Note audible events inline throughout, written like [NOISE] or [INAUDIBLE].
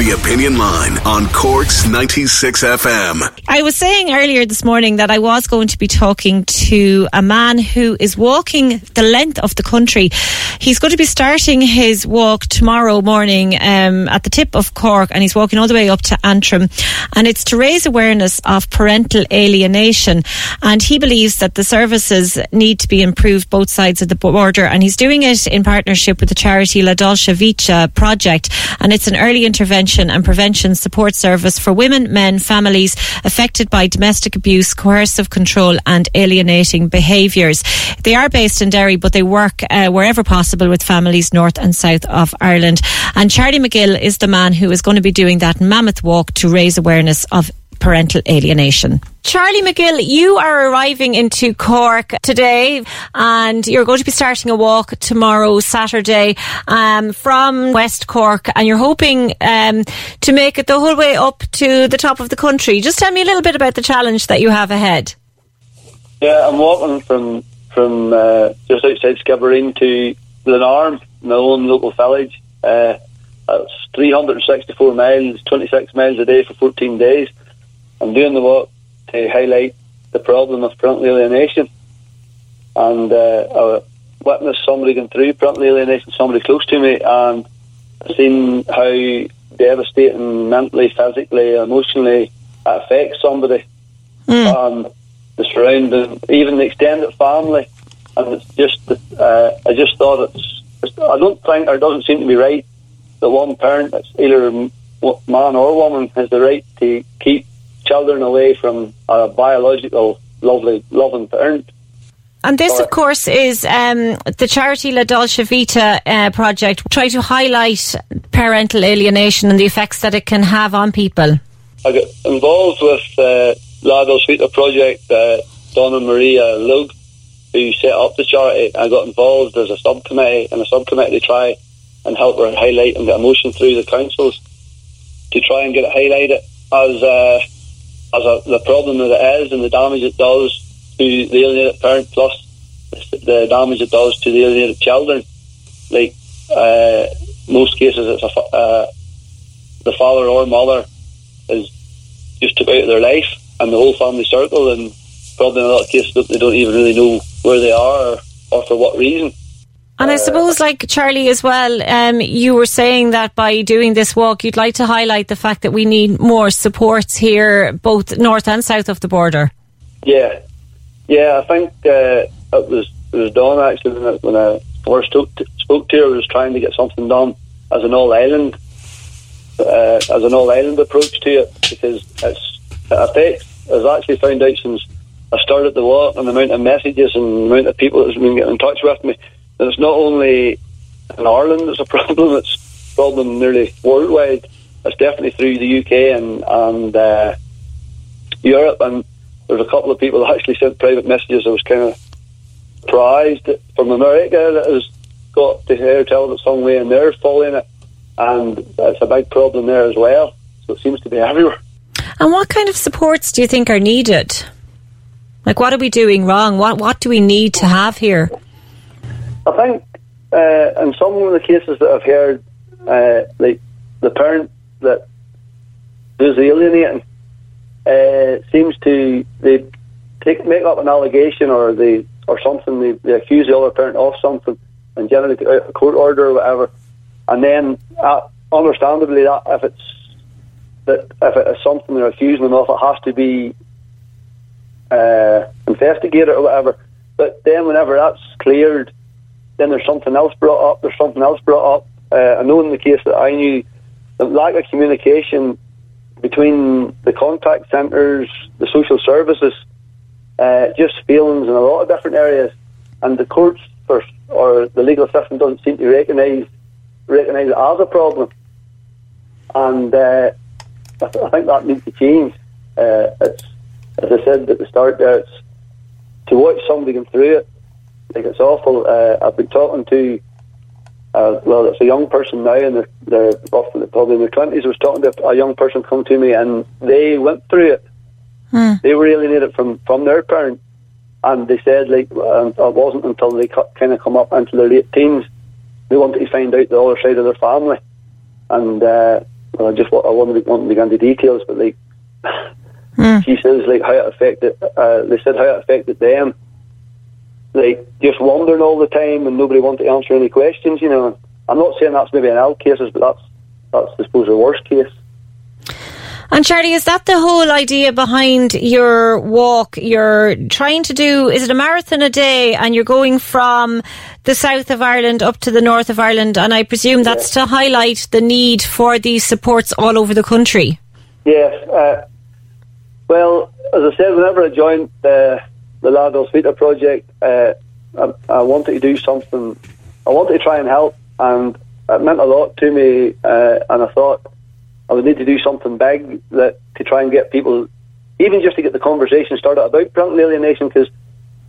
The Opinion Line on Cork's 96 FM. I was saying earlier this morning that I was going to be talking to a man who is walking the length of the country. He's going to be starting his walk tomorrow morning um, at the tip of Cork and he's walking all the way up to Antrim. And it's to raise awareness of parental alienation. And he believes that the services need to be improved both sides of the border. And he's doing it in partnership with the charity La Dolce Vita project. And it's an early intervention and prevention support service for women, men, families affected by domestic abuse, coercive control, and alienating behaviours. They are based in Derry, but they work uh, wherever possible with families north and south of Ireland. And Charlie McGill is the man who is going to be doing that mammoth walk to raise awareness of parental alienation. Charlie McGill, you are arriving into Cork today and you're going to be starting a walk tomorrow, Saturday, um, from West Cork and you're hoping um, to make it the whole way up to the top of the country. Just tell me a little bit about the challenge that you have ahead. Yeah, I'm walking from from uh, just outside Skibbereen to Glenarm, my own local village. Uh, it's 364 miles, 26 miles a day for 14 days. I'm doing the walk to highlight the problem of parental alienation. And uh, I witnessed somebody going through parental alienation, somebody close to me, and seen how devastating mentally, physically, emotionally it affects somebody. Mm. And the surrounding, even the extended family. And it's just, uh, I just thought it's, I don't think, or it doesn't seem to be right that one parent, it's either man or woman, has the right to keep children away from a biological, lovely, loving parent. And this, of course, is um, the charity La Dolce Vita uh, project. Try to highlight parental alienation and the effects that it can have on people. I got involved with uh, La Dolce Vita project. Uh, Donna Maria Logue, who set up the charity, I got involved as a subcommittee and a subcommittee to try and help her highlight and get emotion through the councils to try and get it highlighted as uh, as a, the problem that it is and the damage it does to the alienated parent plus the damage it does to the alienated children. Like uh, most cases, it's a, uh, the father or mother is just took out of their life and the whole family circle, and probably in a lot of cases they don't even really know where they are or, or for what reason. And I suppose, like Charlie as well, um, you were saying that by doing this walk, you'd like to highlight the fact that we need more supports here, both north and south of the border. Yeah, yeah, I think uh, it was it was Dawn actually when I, when I first spoke to, spoke to her. I was trying to get something done as an all island, uh, as an all island approach to it because it's it affects. I've actually found out since I started the walk and the amount of messages and the amount of people that's been getting in touch with me and it's not only in Ireland that's a problem, it's a problem nearly worldwide. It's definitely through the UK and, and uh, Europe. And there's a couple of people that actually sent private messages. I was kind of surprised from America that has got to hear tell it some way and they're following it. And it's a big problem there as well. So it seems to be [LAUGHS] everywhere. And what kind of supports do you think are needed? Like, what are we doing wrong? What What do we need to have here? I think uh, in some of the cases that I've heard, uh, like the parent that that is alienating uh, seems to they take make up an allegation or they or something. They, they accuse the other parent of something, and generally out a court order or whatever. And then, uh, understandably, that if it's that if it is something they're accusing them of, it has to be uh, investigated or whatever. But then, whenever that's cleared, then there's something else brought up. There's something else brought up. Uh, I know in the case that I knew, the lack of communication between the contact centres, the social services, uh, just feelings in a lot of different areas, and the courts or the legal system doesn't seem to recognise recognise it as a problem. And uh, I, th- I, think that needs to change. Uh, as I said at the start there, it's to watch somebody go through it. Like it's awful. Uh, I've been talking to uh, well, it's a young person now, and they're, they're roughly probably in their twenties. I was talking to a young person come to me, and they went through it. Hmm. They really need it from from their parent, and they said like uh, it wasn't until they kind of come up into their late teens they wanted to find out the other side of their family, and uh, well, I just I wanted to, wanted to get into details, but like mm. [LAUGHS] she says like how it affected. Uh, they said how it affected them like just wondering all the time and nobody wanted to answer any questions. You know, I'm not saying that's maybe in all cases, but that's that's I suppose the worst case. And Charlie, is that the whole idea behind your walk? You're trying to do, is it a marathon a day and you're going from the south of Ireland up to the north of Ireland? And I presume that's to highlight the need for these supports all over the country. Yes. Uh, well, as I said, whenever I joined the the La Vita project, uh, I, I, wanted to do something. I wanted to try and help, and it meant a lot to me. Uh, and I thought I would need to do something big that to try and get people, even just to get the conversation started about parental alienation, because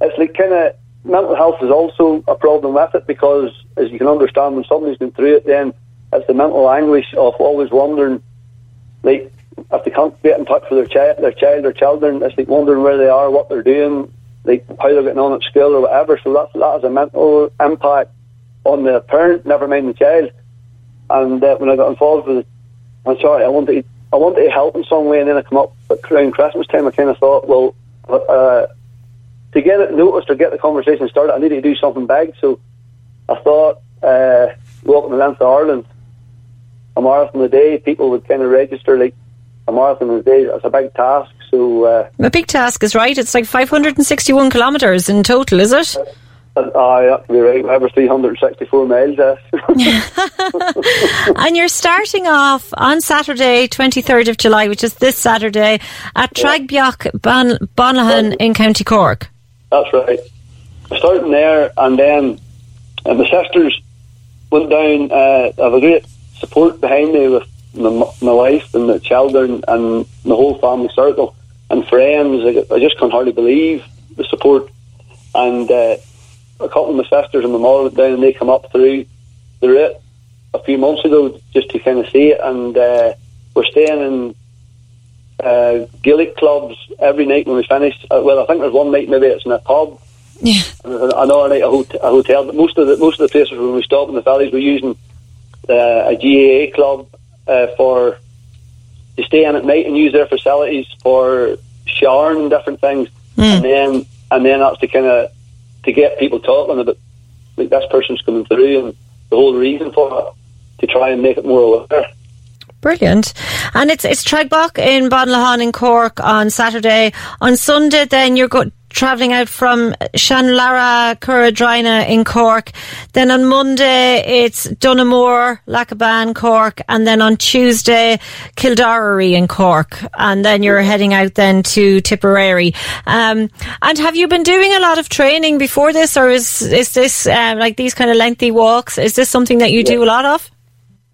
it's like kind of mental health is also a problem with it because, as you can understand, when somebody's been through it, then it's the mental anguish of always wondering, like if they can't get in touch with their child, their child or children, it's like wondering where they are, what they're doing, like how they're getting on at school or whatever. So that's that has a mental impact on the parent, never mind the child. And uh, when I got involved with it, I'm sorry, I wanted to, I wanted to help in some way, and then I come up around Christmas time. I kind of thought, well, uh, to get it noticed or get the conversation started, I needed to do something big. So I thought, uh, walking the length of Ireland, a marathon a day, people would kind of register like a marathon a day. It's a big task. So uh, a big task is right. It's like 561 kilometres in total, is it? Uh, uh, be right. Over 364 miles. [LAUGHS] and you're starting off on Saturday, 23rd of July, which is this Saturday, at Tragbeoch Bon- Bonaghan in County Cork. That's right. Starting there, and then uh, my sisters went down. Uh, I have a great support behind me with my, my wife and the children and the whole family circle and friends. I, I just can't hardly believe the support. And uh, a couple of my sisters and my mother went down and they come up through the route a few months ago just to kind of see it. And uh, we're staying in uh, Gaelic clubs every night when we finish. Uh, well, I think there's one night maybe it's in a pub. Yeah. Another night a, hot- a hotel. But most of the most of the places when we stop in the valleys, we're using uh, a GAA club uh, for stay in at night and use their facilities for showering and different things, mm. and then and then that's to kind of to get people talking about like this person's coming through and the whole reason for it to try and make it more aware. Brilliant. And it's it's Tragbeoch in Bonaghan in Cork on Saturday. On Sunday then you're go- travelling out from Shanlara, Curadryna in Cork. Then on Monday it's Donoughmore, Lacaban, Cork. And then on Tuesday Kildorrery in Cork. And then you're heading out then to Tipperary. Um, and have you been doing a lot of training before this or is, is this um, like these kind of lengthy walks? Is this something that you yeah. do a lot of?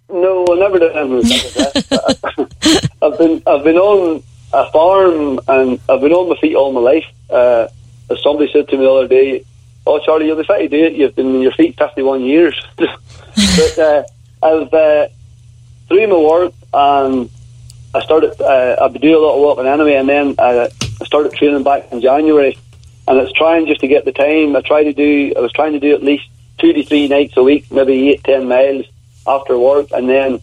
No, never did [LAUGHS] I've been I've been on a farm and I've been on my feet all my life. Uh, as somebody said to me the other day, "Oh, Charlie, fit to do it. You've been on your feet fifty-one years." [LAUGHS] but uh, I've uh, through my work and I started. Uh, been doing a lot of walking anyway, and then I started training back in January. And it's trying just to get the time. I try to do. I was trying to do at least two to three nights a week, maybe eight, ten miles after work, and then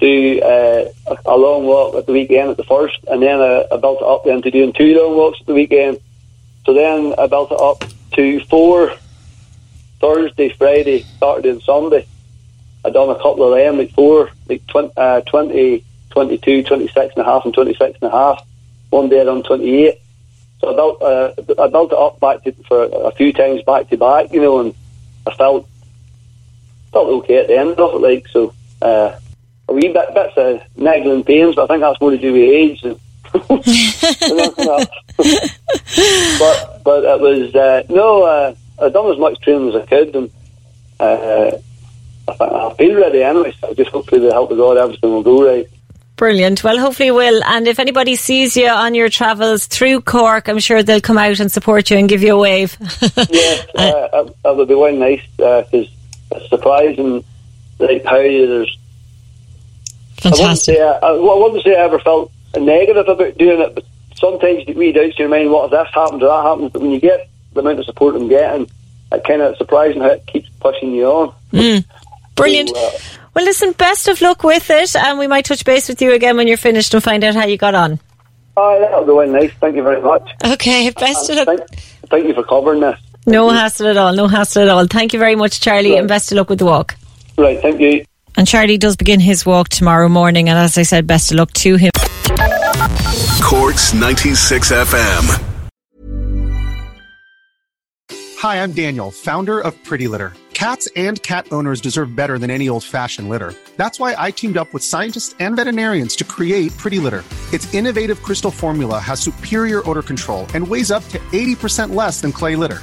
do uh, a, long walk at the weekend at the first, and then I, I built it up then to doing two long walks at the weekend. So then I built it up to four Thursday, Friday, Saturday, and Sunday. I done a couple of them, like four, like 20, uh, 20, 22, 26 and a half, and 26 and a half. One day I done 28. So I built, uh, I built it up back to, for a few times back to back, you know, and I felt felt okay at the end of it, like so. Uh, a wee bit bits of nagging pains, but I think that's more to do with age. And [LAUGHS] but but it was uh, no. Uh, I'd done as much training as I could, and uh, I, I feel ready anyway. So just hopefully, with the help of God, everything will go right. Brilliant. Well, hopefully will. And if anybody sees you on your travels through Cork, I'm sure they'll come out and support you and give you a wave. [LAUGHS] yes, uh, that would be very nice because uh, it's surprising like how there's. Fantastic. I wouldn't, say, I, I wouldn't say I ever felt negative about doing it, but sometimes you read out to your mind, what if this happens or that happens? But when you get the amount of support I'm getting, it kind of surprising how it keeps pushing you on. Mm. Brilliant. So, uh, well, listen, best of luck with it, and we might touch base with you again when you're finished and find out how you got on. Oh, that'll go in nice. Thank you very much. Okay, best of luck. Thank, thank, you for covering this. Thank no you. hassle at all. No hassle at all. Thank you very much, Charlie, right. and best of luck with the walk. Right, thank you. And Charlie does begin his walk tomorrow morning, and as I said, best of luck to him. Corks 96 FM. Hi, I'm Daniel, founder of Pretty Litter. Cats and cat owners deserve better than any old fashioned litter. That's why I teamed up with scientists and veterinarians to create Pretty Litter. Its innovative crystal formula has superior odor control and weighs up to 80% less than clay litter.